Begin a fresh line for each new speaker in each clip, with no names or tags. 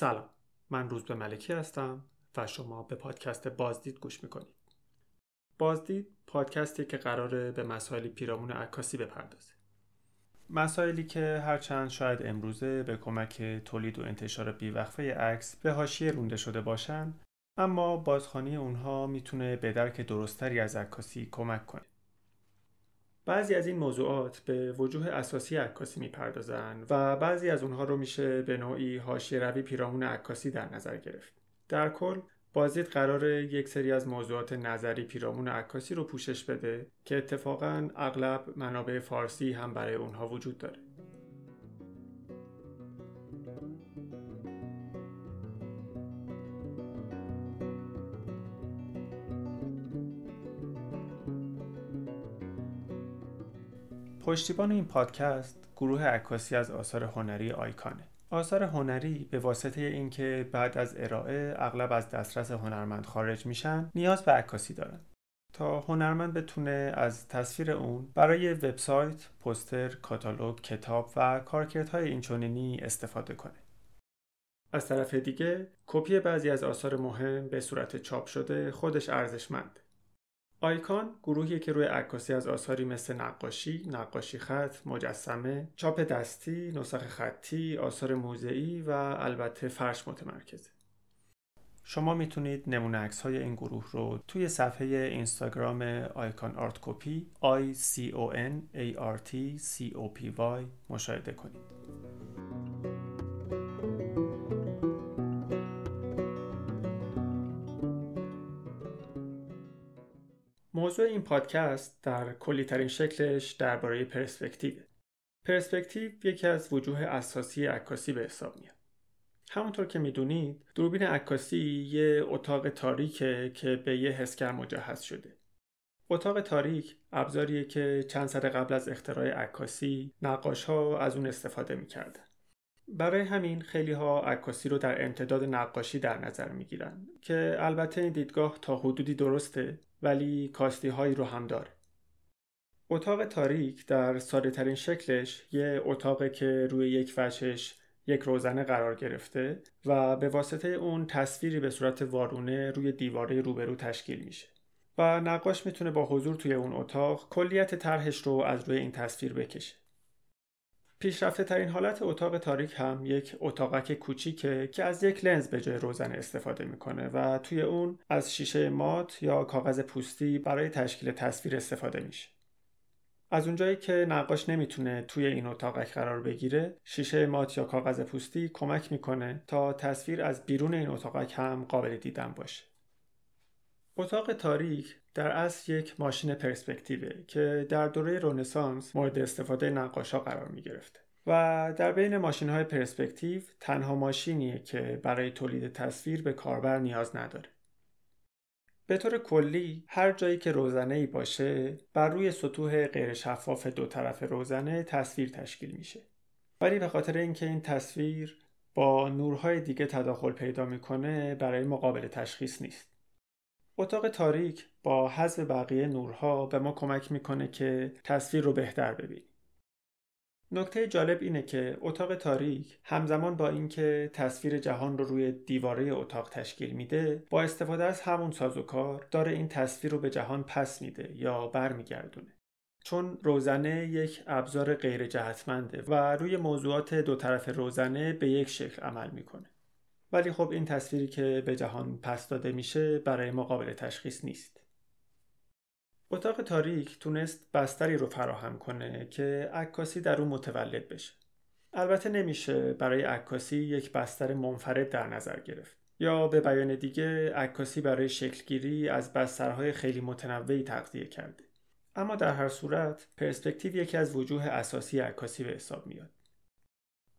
سلام. من روز به ملکی هستم و شما به پادکست بازدید گوش می‌کنید. بازدید پادکستی که قراره به مسائلی پیرامون عکاسی بپردازه. مسائلی که هرچند شاید امروزه به کمک تولید و انتشار بیوقفه عکس به حاشیه رونده شده باشن اما بازخوانی اونها می‌تونه به درک درستری از عکاسی کمک کنه. بعضی از این موضوعات به وجوه اساسی عکاسی می‌پردازند و بعضی از اونها رو میشه به نوعی حاشیه روی پیرامون عکاسی در نظر گرفت. در کل بازدید قرار یک سری از موضوعات نظری پیرامون عکاسی رو پوشش بده که اتفاقا اغلب منابع فارسی هم برای اونها وجود داره. پشتیبان این پادکست گروه عکاسی از آثار هنری آیکانه آثار هنری به واسطه اینکه بعد از ارائه اغلب از دسترس هنرمند خارج میشن نیاز به عکاسی دارن تا هنرمند بتونه از تصویر اون برای وبسایت، پوستر، کاتالوگ، کتاب و کارکردهای اینچنینی استفاده کنه. از طرف دیگه کپی بعضی از آثار مهم به صورت چاپ شده خودش ارزشمند. آیکان گروهی که روی عکاسی از آثاری مثل نقاشی، نقاشی خط، مجسمه، چاپ دستی، نسخ خطی، آثار موزعی و البته فرش متمرکزه. شما می‌تونید نمونه عکس های این گروه رو توی صفحه اینستاگرام آیکان آرت کپی I C O N A R T C O P Y مشاهده کنید. موضوع این پادکست در کلی ترین شکلش درباره پرسپکتیو. پرسپکتیو یکی از وجوه اساسی عکاسی به حساب میاد. همونطور که می‌دونید دوربین عکاسی یه اتاق تاریکه که به یه حسگر مجهز شده. اتاق تاریک ابزاریه که چند سال قبل از اختراع عکاسی نقاش ها از اون استفاده می‌کردن. برای همین خیلی ها عکاسی رو در امتداد نقاشی در نظر می‌گیرن که البته این دیدگاه تا حدودی درسته ولی کاستی هایی رو هم داره. اتاق تاریک در ساده ترین شکلش یه اتاقه که روی یک وجهش یک روزنه قرار گرفته و به واسطه اون تصویری به صورت وارونه روی دیواره روبرو تشکیل میشه. و نقاش می‌تونه با حضور توی اون اتاق کلیت طرحش رو از روی این تصویر بکشه. پیشرفته ترین حالت اتاق تاریک هم یک اتاقک کوچیکه که از یک لنز به جای روزنه استفاده می‌کنه و توی اون از شیشه مات یا کاغذ پوستی برای تشکیل تصویر استفاده میشه. از اونجایی که نقاش نمی‌تونه توی این اتاقک قرار بگیره شیشه مات یا کاغذ پوستی کمک می‌کنه تا تصویر از بیرون این اتاقک هم قابل دیدن باشه. اتاق تاریک در اصل یک ماشین پرسپکتیوه که در دوره رونسانس مورد استفاده نقاشا قرار می گرفته و در بین ماشین های پرسپکتیو تنها ماشینیه که برای تولید تصویر به کاربر نیاز نداره. به طور کلی هر جایی که روزنه ای باشه بر روی سطوح غیر شفاف دو طرف روزنه تصویر تشکیل میشه. ولی به خاطر اینکه این تصویر با نورهای دیگه تداخل پیدا می‌کنه برای مقابل تشخیص نیست. اتاق تاریک با حذف بقیه نورها به ما کمک می‌کنه که تصویر رو بهتر ببینیم. نکته جالب اینه که اتاق تاریک همزمان با اینکه تصویر جهان رو روی دیواره اتاق تشکیل میده با استفاده از همون سازوکار داره این تصویر رو به جهان پس میده یا برمیگردونه چون روزنه یک ابزار غیر جهتمنده و روی موضوعات دو طرف روزنه به یک شکل عمل می‌کنه ولی خب این تصویری که به جهان پس داده میشه برای مقابل تشخیص نیست. اتاق تاریک تونست بستری رو فراهم کنه که عکاسی در اون متولد بشه. البته نمیشه برای عکاسی یک بستر منفرد در نظر گرفت. یا به بیان دیگه عکاسی برای شکلگیری از بسترهای خیلی متنوعی تغذیه کرده. اما در هر صورت پرسپکتیو یکی از وجوه اساسی عکاسی به حساب میاد.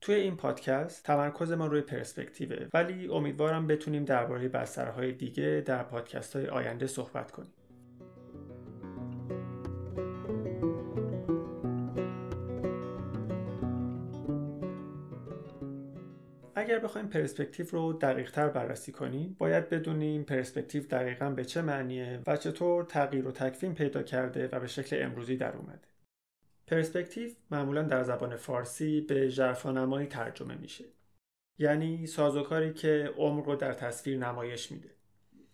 توی این پادکست تمرکز ما روی پرسپکتیوه ولی امیدوارم بتونیم درباره بسترهای دیگه در پادکست های آینده صحبت کنیم. اگر بخوایم پرسپکتیو رو دقیق تر بررسی کنیم باید بدونیم پرسپکتیو دقیقا به چه معنیه و چطور تغییر و تکوین پیدا کرده و به شکل امروزی در اومده. پرسپکتیو معمولا در زبان فارسی به ژرفانمایی ترجمه میشه. یعنی سازوکاری که عمر رو در تصویر نمایش میده.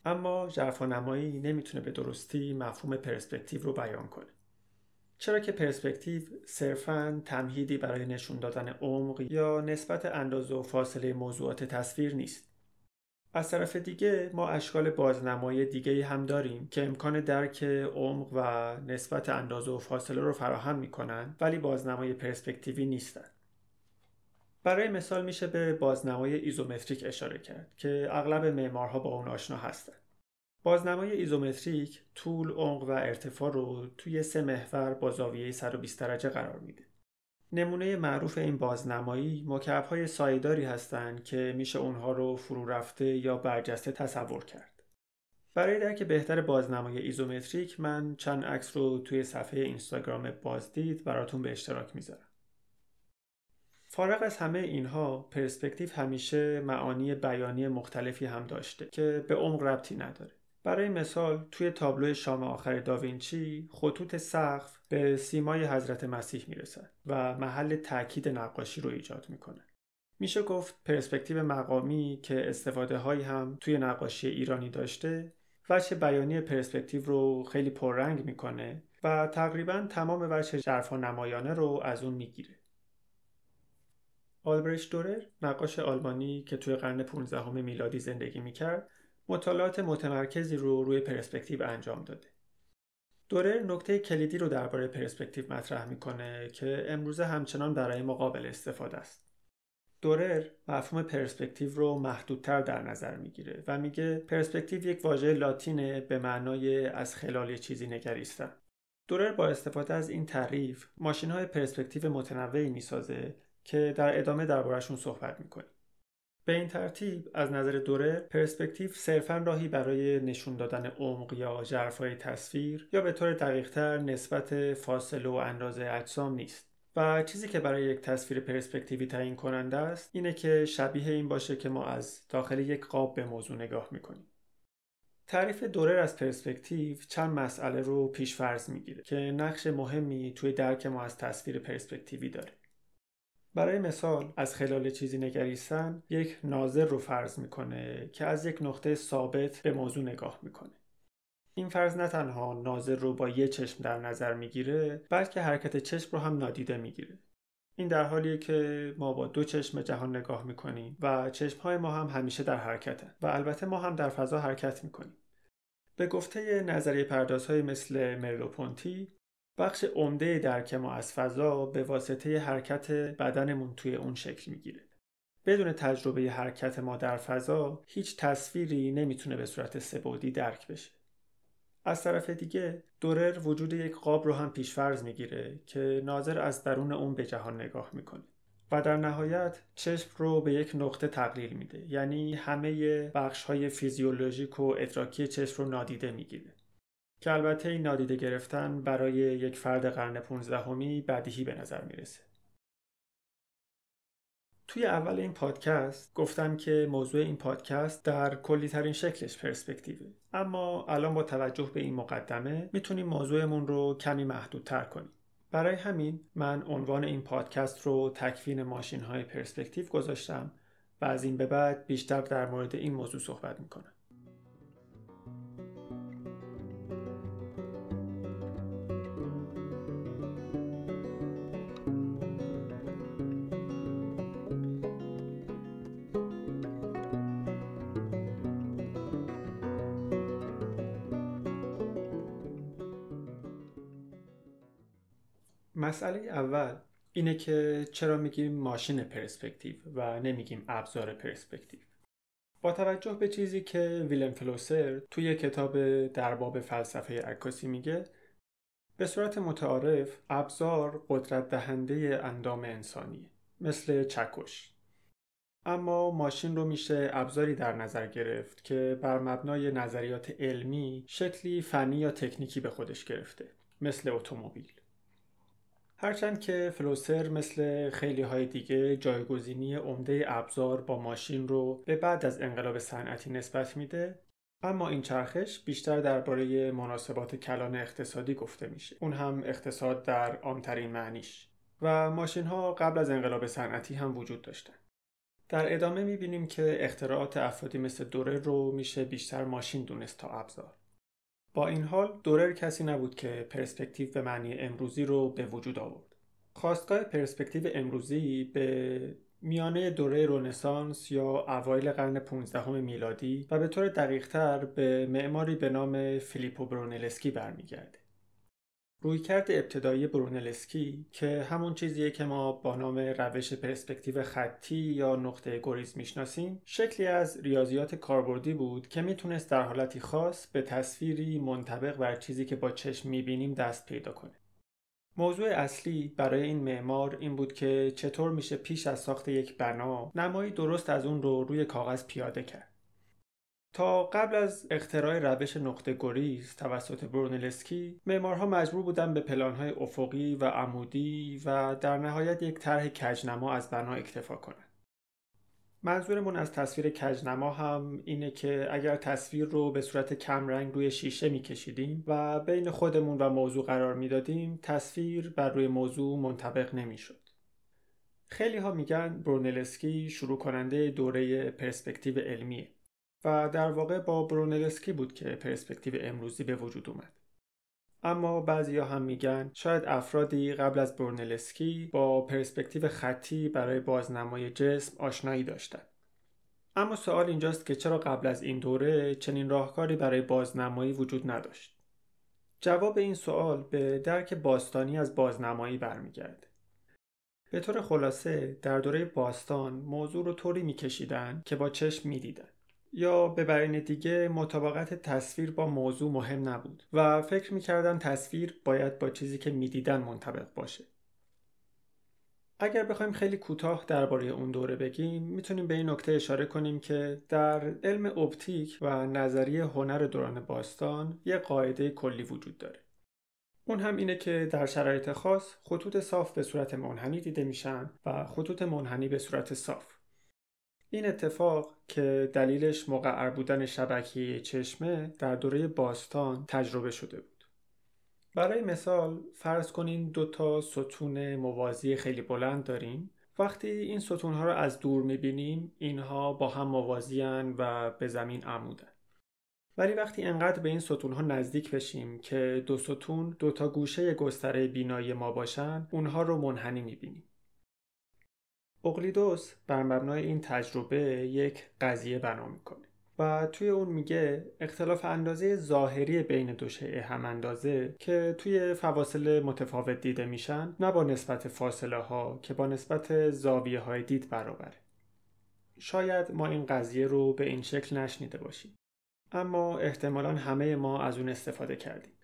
اما نمایی نمی‌تونه به درستی مفهوم پرسپکتیو رو بیان کنه. چرا که پرسپکتیو صرفا تمهیدی برای نشون دادن عمق یا نسبت اندازه و فاصله موضوعات تصویر نیست؟ از طرف دیگه ما اشکال بازنمایی دیگه هم داریم که امکان درک عمق و نسبت اندازه و فاصله رو فراهم می‌کنن ولی بازنمای پرسپکتیوی نیستن. برای مثال میشه به بازنمایی ایزومتریک اشاره کرد که اغلب معمارها با اون آشنا هستن. بازنمایی ایزومتریک طول، عمق و ارتفاع رو توی سه محور با زاویه 120 درجه قرار میده. نمونه معروف این بازنمایی های سایه‌داری هستند که میشه اونها رو فرو رفته یا برجسته تصور کرد. برای درک بهتر بازنمایی ایزومتریک من چند عکس رو توی صفحه اینستاگرام بازدید براتون به اشتراک می‌ذارم. فارغ از همه اینها پرسپکتیو همیشه معانی بیانی مختلفی هم داشته که به عمق ربطی نداره. برای مثال توی تابلو شام آخر داوینچی خطوط سقف به سیمای حضرت مسیح می‌رسد و محل تاکید نقاشی رو ایجاد می‌کنه. میشه گفت پرسپکتیو مقامی که استفاده هایی هم توی نقاشی ایرانی داشته وجه بیانی پرسپکتیو رو خیلی پررنگ می‌کنه و تقریبا تمام وجه جرفا نمایانه رو از اون می‌گیره. آلبرشت دورر نقاش آلمانی که توی قرن 15 میلادی زندگی می‌کرد مطالعات متمرکزی رو روی پرسپکتیو انجام داده. دورر نکته کلیدی رو درباره پرسپکتیو مطرح می‌کنه که امروزه همچنان برای ما قابل استفاده است. دورر مفهوم پرسپکتیو رو محدودتر در نظر می‌گیره و میگه پرسپکتیو یک واژه لاتینه به معنای از خلال چیزی نگریستن. دورر با استفاده از این تعریف ماشین های پرسپکتیو متنوعی می‌سازه که در ادامه دربارهشون صحبت می‌کنیم. به این ترتیب از نظر دوره پرسپکتیو صرفا راهی برای نشون دادن عمق یا ژرفای تصویر یا به طور دقیقتر نسبت فاصله و اندازه اجسام نیست. و چیزی که برای یک تصویر پرسپکتیوی تعیین کننده است اینه که شبیه این باشه که ما از داخل یک قاب به موضوع نگاه می‌کنیم. تعریف دورر از پرسپکتیو چند مسئله رو پیش فرض می‌گیره که نقش مهمی توی درک ما از تصویر پرسپکتیوی داره. برای مثال از خلال چیزی نگریستن یک ناظر رو فرض می‌کنه که از یک نقطه ثابت به موضوع نگاه می‌کنه. این فرض نه تنها ناظر رو با یه چشم در نظر می‌گیره بلکه حرکت چشم رو هم نادیده می‌گیره. این در حالیه که ما با دو چشم جهان نگاه می‌کنیم و چشم های ما هم همیشه در حرکتن و البته ما هم در فضا حرکت می‌کنیم. به گفته نظریه پردازهای مثل مرلوپونتی بخش عمده درک ما از فضا به واسطه حرکت بدنمون توی اون شکل می‌گیره. بدون تجربه حرکت ما در فضا هیچ تصویری نمی‌تونه به صورت سبودی درک بشه. از طرف دیگه دورر وجود یک قاب رو هم پیشفرض می‌گیره که ناظر از درون اون به جهان نگاه می‌کنه و در نهایت چشم رو به یک نقطه تقلیل میده یعنی همه بخش های فیزیولوژیک و ادراکی چشم رو نادیده می‌گیره که البته این نادیده گرفتن برای یک فرد قرن 15 همی بدیهی به نظر می‌رسه. توی اول این پادکست گفتم که موضوع این پادکست در کلی ترین شکلش پرسپکتیوه. اما الان با توجه به این مقدمه می‌تونیم موضوعمون رو کمی محدودتر کنیم. برای همین من عنوان این پادکست رو تکوین ماشین های پرسپکتیو گذاشتم و از این به بعد بیشتر در مورد این موضوع صحبت می‌کنم. مسئله اول اینه که چرا میگیم ماشین پرسپکتیو و نمیگیم ابزار پرسپکتیو. با توجه به چیزی که ویلم فلوسر توی کتاب درباب فلسفه عکاسی میگه به صورت متعارف ابزار قدرت دهنده اندام انسانی مثل چکش. اما ماشین رو میشه ابزاری در نظر گرفت که بر مبنای نظریات علمی شکلی فنی یا تکنیکی به خودش گرفته مثل اتومبیل. هرچند که فلوسر مثل خیلی های دیگه جایگزینی عمده ابزار با ماشین رو به بعد از انقلاب صنعتی نسبت میده اما این چرخش بیشتر درباره مناسبات کلان اقتصادی گفته میشه. اون هم اقتصاد در عامترین معنیش. و ماشین ها قبل از انقلاب صنعتی هم وجود داشتن. در ادامه می‌بینیم که اختراعات افرادی مثل دورر رو میشه بیشتر ماشین دونست تا ابزار. با این حال دورر کسی نبود که پرسپکتیو به معنی امروزی رو به وجود آورد. خواستگاه پرسپکتیو امروزی به میانه دوره رونسانس یا اوایل قرن 15 میلادی و به طور دقیقتر به معماری به نام فیلیپو برونلسکی برمیگرده. رویکرد ابتدایی برونلسکی که همون چیزیه که ما با نام روش پرسپکتیو خطی یا نقطه گریز می‌شناسیم شکلی از ریاضیات کاربردی بود که می‌تونست در حالتی خاص به تصویری منطبق بر چیزی که با چشم می‌بینیم دست پیدا کنه. موضوع اصلی برای این معمار این بود که چطور میشه پیش از ساخت یک بنا نمایی درست از اون رو روی کاغذ پیاده کرد. تا قبل از اختراع روش نقطه گریز توسط برونلسکی معمارها مجبور بودن به پلانهای افقی و عمودی و در نهایت یک طرح کجنما از بنا اکتفا کنند منظورمون از تصویر کجنما هم اینه که اگر تصویر رو به صورت کمرنگ روی شیشه میکشیدیم و بین خودمون و موضوع قرار می‌دادیم تصویر بر روی موضوع منطبق نمی‌شد. خیلی ها میگن برونلسکی شروع کننده دوره پرسپکتیو علمیه و در واقع با برونلسکی بود که پرسپکتیو امروزی به وجود اومد. اما بعضی هم میگن شاید افرادی قبل از برونلسکی با پرسپکتیو خطی برای بازنمای جسم آشنایی داشتند. اما سوال اینجاست که چرا قبل از این دوره چنین راهکاری برای بازنمایی وجود نداشت؟ جواب این سوال به درک باستانی از بازنمایی برمیگرده. به طور خلاصه در دوره باستان موضوع رو طوری میکشیدن که با چشم می‌دیدن. یا به بیان دیگه مطابقت تصویر با موضوع مهم نبود و فکر می‌کردن تصویر باید با چیزی که می‌دیدن منطبق باشه. اگر بخوایم خیلی کوتاه درباره اون دوره بگیم می‌تونیم به این نکته اشاره کنیم که در علم اپتیک و نظریه هنر دوران باستان یه قاعده کلی وجود داره. اون هم اینه که در شرایط خاص خطوط صاف به صورت منحنی دیده میشن و خطوط منحنی به صورت صاف. این اتفاق که دلیلش مقعر بودن شبکیه چشمه در دوره باستان تجربه شده بود. برای مثال فرض کنین دو تا ستون موازی خیلی بلند داریم. وقتی این ستون ها رو از دور می‌بینیم اینها با هم موازیان و به زمین عمودن. ولی وقتی انقدر به این ستون ها نزدیک بشیم که دو ستون دو تا گوشه گستره بینایی ما باشن اونها رو منحنی می‌بینیم. اقلیدوس بر مبنای این تجربه یک قضیه بنا می‌کنه و توی اون میگه اختلاف اندازه ظاهری بین دو شیء هم اندازه که توی فواصل متفاوت دیده میشن نه با نسبت فاصله ها که با نسبت زاویه های دید برابره. شاید ما این قضیه رو به این شکل نشنیده باشیم. اما احتمالا همه ما از اون استفاده کردیم.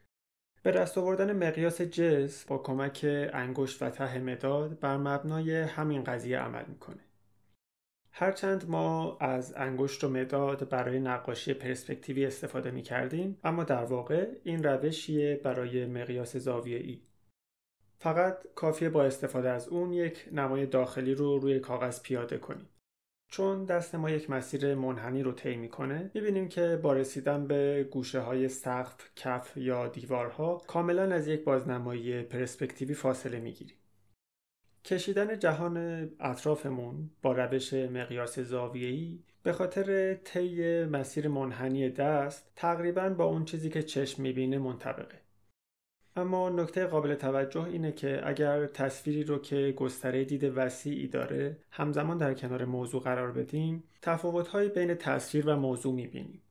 به دست آوردن مقیاس جس با کمک انگشت و ته مداد بر مبنای همین قضیه عمل می‌کنه. هرچند ما از انگشت و مداد برای نقاشی پرسپکتیوی استفاده می کردیم اما در واقع این روشیه برای مقیاس زاویه ای. فقط کافیه با استفاده از اون یک نمای داخلی رو روی کاغذ پیاده کنیم. چون دست ما یک مسیر منحنی رو طی می‌کنه می‌بینیم که با رسیدن به گوشه های سقف کف یا دیوارها کاملا از یک بازنمایی پرسپکتیوی فاصله می‌گیریم. کشیدن جهان اطرافمون با روش مقیاس زاویه‌ای به خاطر طی مسیر منحنی دست تقریبا با اون چیزی که چشم می‌بینه منطبقه. اما نکته قابل توجه اینه که اگر تصویری رو که گستره دید وسیعی داره همزمان در کنار موضوع قرار بدیم تفاوتهایی بین تصویر و موضوع می‌بینیم.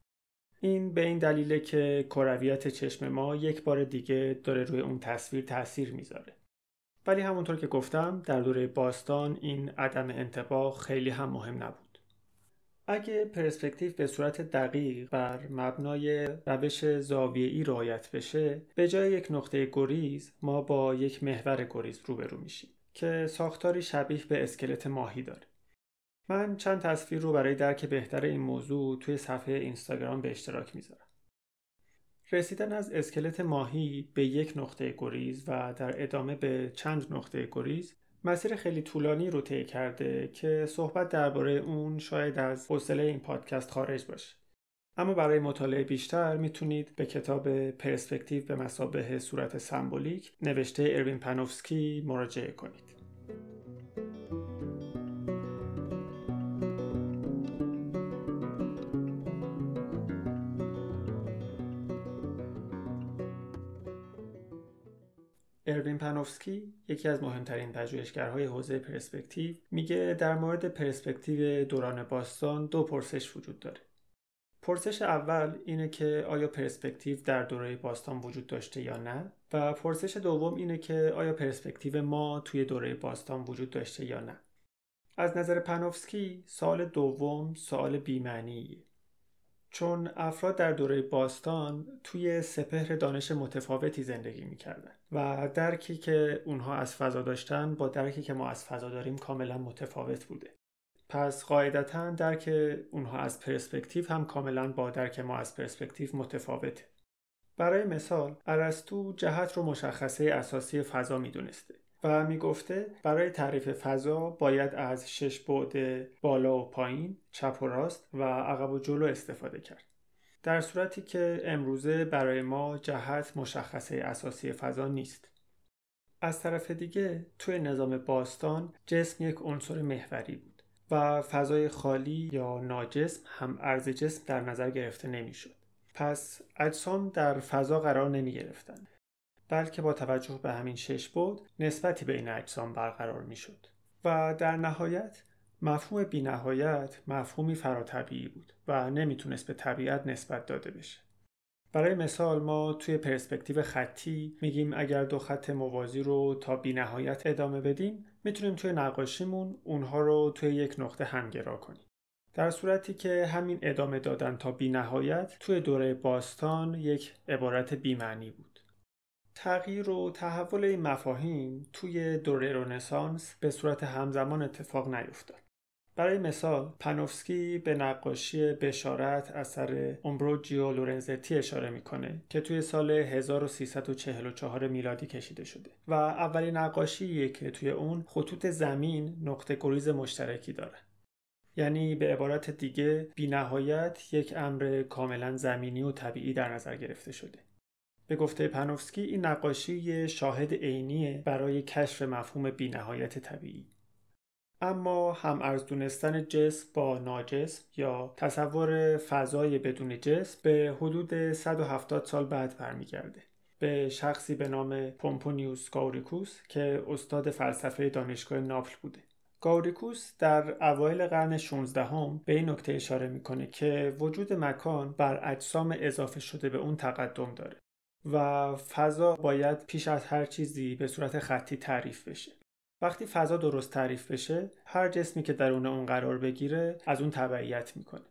این به این دلیله که کرویت چشم ما یک بار دیگه داره روی اون تصویر تاثیر می‌ذاره. ولی همونطور که گفتم در دوره باستان این عدم انتباه خیلی هم مهم نبود. اگه پرسپکتیو به صورت دقیق بر مبنای روش زاویه‌ای رعایت بشه به جای یک نقطه گریز ما با یک محور گریز روبرو میشیم که ساختاری شبیه به اسکلت ماهی داره. من چند تصویر رو برای درک بهتر این موضوع توی صفحه اینستاگرام به اشتراک می‌ذارم. رسیدن از اسکلت ماهی به یک نقطه گریز و در ادامه به چند نقطه گریز مسیر خیلی طولانی رو طی کرده که صحبت درباره اون شاید از حوصله این پادکست خارج باشه. اما برای مطالعه بیشتر می‌تونید به کتاب پرسپکتیو به مسابه صورت سمبولیک نوشته اروین پانوفسکی مراجعه کنید. اروین پانوفسکی یکی از مهمترین پژوهشگرهای حوزه پرسپکتیو میگه در مورد پرسپکتیو دوران باستان دو پرسش وجود داره. پرسش اول اینه که آیا پرسپکتیو در دوره باستان وجود داشته یا نه و پرسش دوم اینه که آیا پرسپکتیو ما توی دوره باستان وجود داشته یا نه. از نظر پانوفسکی سوال دوم سوال بیمعنیه چون افراد در دوره باستان توی سپهر دانش متفاوتی زندگی می‌کردن و درکی که اونها از فضا داشتن با درکی که ما از فضا داریم کاملا متفاوت بوده. پس قاعدتا درک اونها از پرسپکتیو هم کاملا با درک ما از پرسپکتیو متفاوته. برای مثال ارسطو جهت رو مشخصه اساسی فضا می‌دونسته. و می‌گفته برای تعریف فضا باید از شش بعد بالا و پایین، چپ و راست و عقب و جلو استفاده کرد. در صورتی که امروزه برای ما جهت مشخصه اساسی فضا نیست. از طرف دیگه توی نظام باستان جسم یک عنصر محوری بود و فضای خالی یا ناجسم هم ارز جسم در نظر گرفته نمی‌شد. پس اجسام در فضا قرار نمی گرفتن بلکه با توجه به همین شش بود نسبتی بین اجسام برقرار می شد. و در نهایت مفهوم بینهایت مفهومی فراتبیعی بود و نمی‌تونست به طبیعت نسبت داده بشه. برای مثال ما توی پرسپکتیو خطی میگیم اگر دو خط موازی رو تا بینهایت ادامه بدیم می‌تونیم توی نقاشیمون اونها رو توی یک نقطه همگرا کنیم. در صورتی که همین ادامه دادن تا بینهایت توی دوره باستان یک عبارت بیمعنی بود. تغییر و تحول این مفاهیم توی دوره رونسانس به صورت همزمان اتفاق نیفتاد. برای مثال پانوفسکی به نقاشی بشارت اثر امبروجیو لورنزتی اشاره می‌کنه که توی سال 1344 میلادی کشیده شده و اولین نقاشیه که توی اون خطوط زمین نقطه گریز مشترکی داره. یعنی به عبارت دیگه بینهایت یک امر کاملا زمینی و طبیعی در نظر گرفته شده. به گفته پانوفسکی این نقاشی شاهد عینیه برای کشف مفهوم بینهایت طبیعی. اما هم از دونستن جسم با ناجسم یا تصور فضای بدون جسم به حدود 170 سال بعد برمیگرده. به شخصی به نام پومپونیوس گاوریکوس که استاد فلسفه دانشگاه ناپل بوده. گاوریکوس در اوایل قرن 16 هم به این نکته اشاره می‌کنه که وجود مکان بر اجسام اضافه شده به اون تقدم داره. و فضا باید پیش از هر چیزی به صورت خطی تعریف بشه. وقتی فضا درست تعریف بشه هر جسمی که درون اون قرار بگیره از اون تبعیت می‌کنه.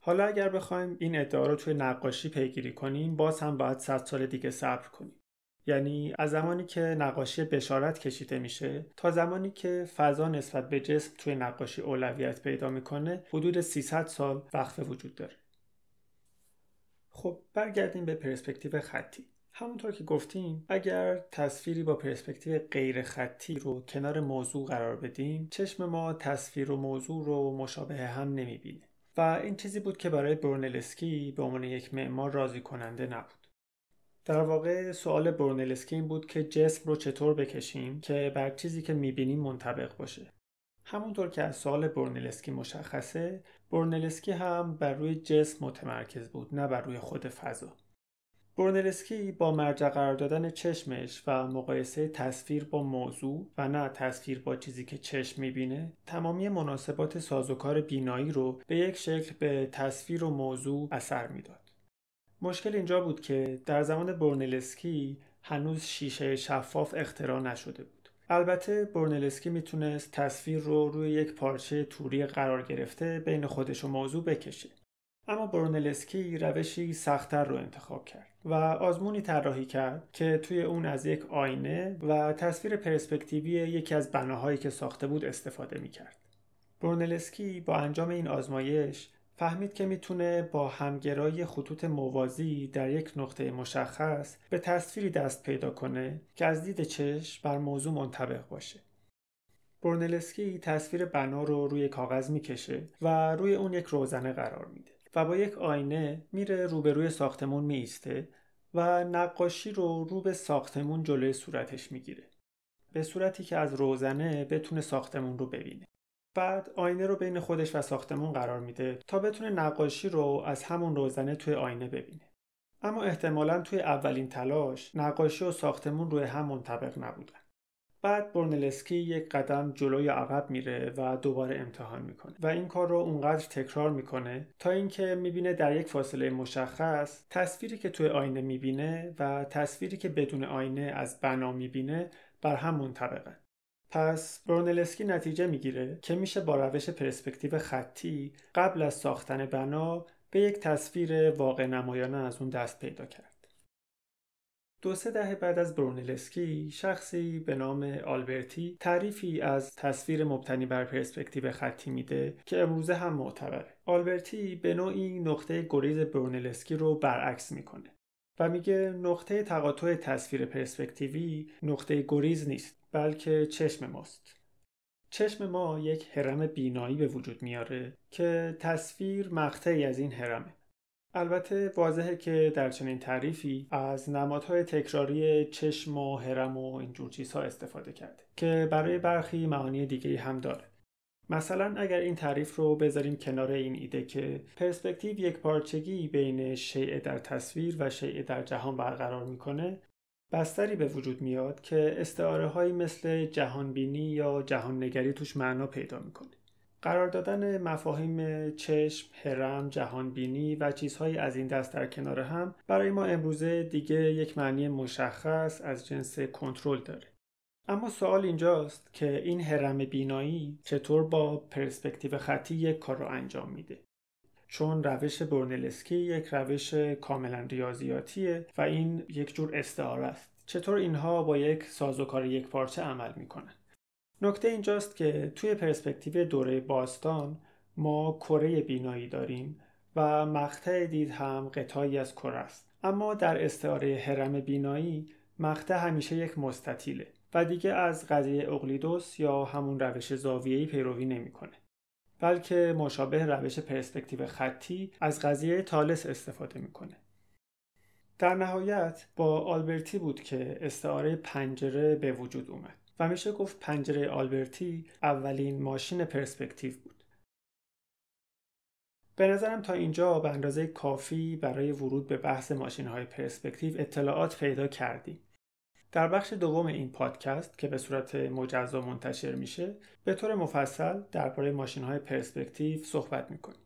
حالا اگر بخوایم این ادعا رو توی نقاشی پیگیری کنیم باز هم باید 100 سال دیگه صبر کنیم. یعنی از زمانی که نقاشی بشارت کشیده میشه تا زمانی که فضا نسبت به جسم توی نقاشی اولویت پیدا می‌کنه حدود 300 سال وقفه وجود داره. خب برگردیم به پرسپکتیو خطی. همونطور که گفتیم اگر تصویری با پرسپکتیو غیر خطی رو کنار موضوع قرار بدیم چشم ما تصویر و موضوع رو مشابه هم نمی‌بینه. و این چیزی بود که برای برنلسکی به عنوان یک معمار راضی کننده نبود. در واقع سوال برنلسکی این بود که جسم رو چطور بکشیم که بر چیزی که می‌بینیم منطبق باشه. همونطور که از سوال برنلسکی مشخصه برنلسکی هم بر روی جسم متمرکز بود نه بر روی خود فضا. برنلسکی با مرجع قرار دادن چشمش و مقایسه تصویر با موضوع و نه تصویر با چیزی که چشم می‌بینه تمامی مناسبات سازوکار بینایی رو به یک شکل به تصویر و موضوع اثر می‌داد. مشکل اینجا بود که در زمان برنلسکی هنوز شیشه شفاف اختراع نشده بود. البته برنلسکی می‌تونست تصویر رو روی یک پارچه توری قرار گرفته بین خودش و موضوع بکشه اما برونلسکی روشی سختتر رو انتخاب کرد و آزمونی طراحی کرد که توی اون از یک آینه و تصویر پرسپکتیوی یکی از بناهایی که ساخته بود استفاده می‌کرد. برونلسکی با انجام این آزمایش فهمید که می‌تونه با همگرای خطوط موازی در یک نقطه مشخص به تصویری دست پیدا کنه که از دید چشم بر موضوع منطبق باشه. برنلسکی تصویر بنا رو روی کاغذ می‌کشه و روی اون یک روزنه قرار میده و با یک آینه میره روبروی ساختمون میسته و نقاشی رو رو به ساختمون جلوی صورتش می‌گیره به صورتی که از روزنه بتونه ساختمون رو ببینه بعد آینه رو بین خودش و ساختمون قرار میده تا بتونه نقاشی رو از همون روزنه توی آینه ببینه. اما احتمالا توی اولین تلاش نقاشی و ساختمون روی هم منطبق نبودن. بعد برنلسکی یک قدم جلو یا عقب میره و دوباره امتحان می‌کنه و این کار رو اونقدر تکرار می‌کنه تا اینکه می‌بینه در یک فاصله مشخص تصویری که توی آینه می‌بینه و تصویری که بدون آینه از بنا می‌بینه بر هم منطبقن پس برونلسکی نتیجه می‌گیره که میشه با روش پرسپکتیو خطی قبل از ساختن بنا به یک تصویر واقع نمایانه از اون دست پیدا کرد. دو سه دهه بعد از برونلسکی شخصی به نام آلبرتی تعریفی از تصویر مبتنی بر پرسپکتیو خطی میده که امروزه هم معتبره. آلبرتی به نوعی نقطه گریز برونلسکی رو برعکس می‌کنه و میگه نقطه تقاطع تصویر پرسپکتیوی نقطه گریز نیست بلکه چشم ماست. چشم ما یک حرم بینایی به وجود میاره که تصویر مقطعی از این حرمه. البته واضحه که در چنین تعریفی از نمادهای تکراری چشم و هرم و اینجور چیزها استفاده کرده که برای برخی معانی دیگه هم داره مثلا اگر این تعریف رو بذاریم کنار این ایده که پرسپکتیو یک پارچگی بین شیء در تصویر و شیء در جهان برقرار می‌کنه بستری به وجود میاد که استعاره هایی مثل جهانبینی یا جهاننگری توش معنا پیدا می‌کنه قرار دادن مفاهیم چشم، هرم، جهانبینی و چیزهایی از این دست در کنار هم برای ما امروزه دیگه یک معنی مشخص از جنس کنترل داره. اما سوال اینجاست که این هرم بینایی چطور با پرسپکتیو خطی یک کار رو انجام میده. چون روش برنلسکی یک روش کاملا ریاضیاتیه و این یک جور استعاره است. چطور اینها با یک سازوکار یک پارچه عمل می‌کنن؟ نکته اینجاست که توی پرسپکتیو دوره باستان ما کره بینایی داریم و مقطع دید هم قطعی از کره است اما در استعاره هرم بینایی مقطع همیشه یک مستطیله و دیگه از قضیه اقلیدوس یا همون روش زاویه‌ای پیروی نمی‌کنه بلکه مشابه روش پرسپکتیو خطی از قضیه تالس استفاده می‌کنه در نهایت با آلبرتی بود که استعاره پنجره به وجود اومد و میشه گفت پنجره آلبرتی اولین ماشین پرسپکتیو بود. به نظرم تا اینجا به اندازه کافی برای ورود به بحث ماشین های پرسپکتیو اطلاعات پیدا کردیم. در بخش دوم این پادکست که به صورت مجزا منتشر میشه به طور مفصل درباره ماشین های پرسپکتیو صحبت می‌کنیم.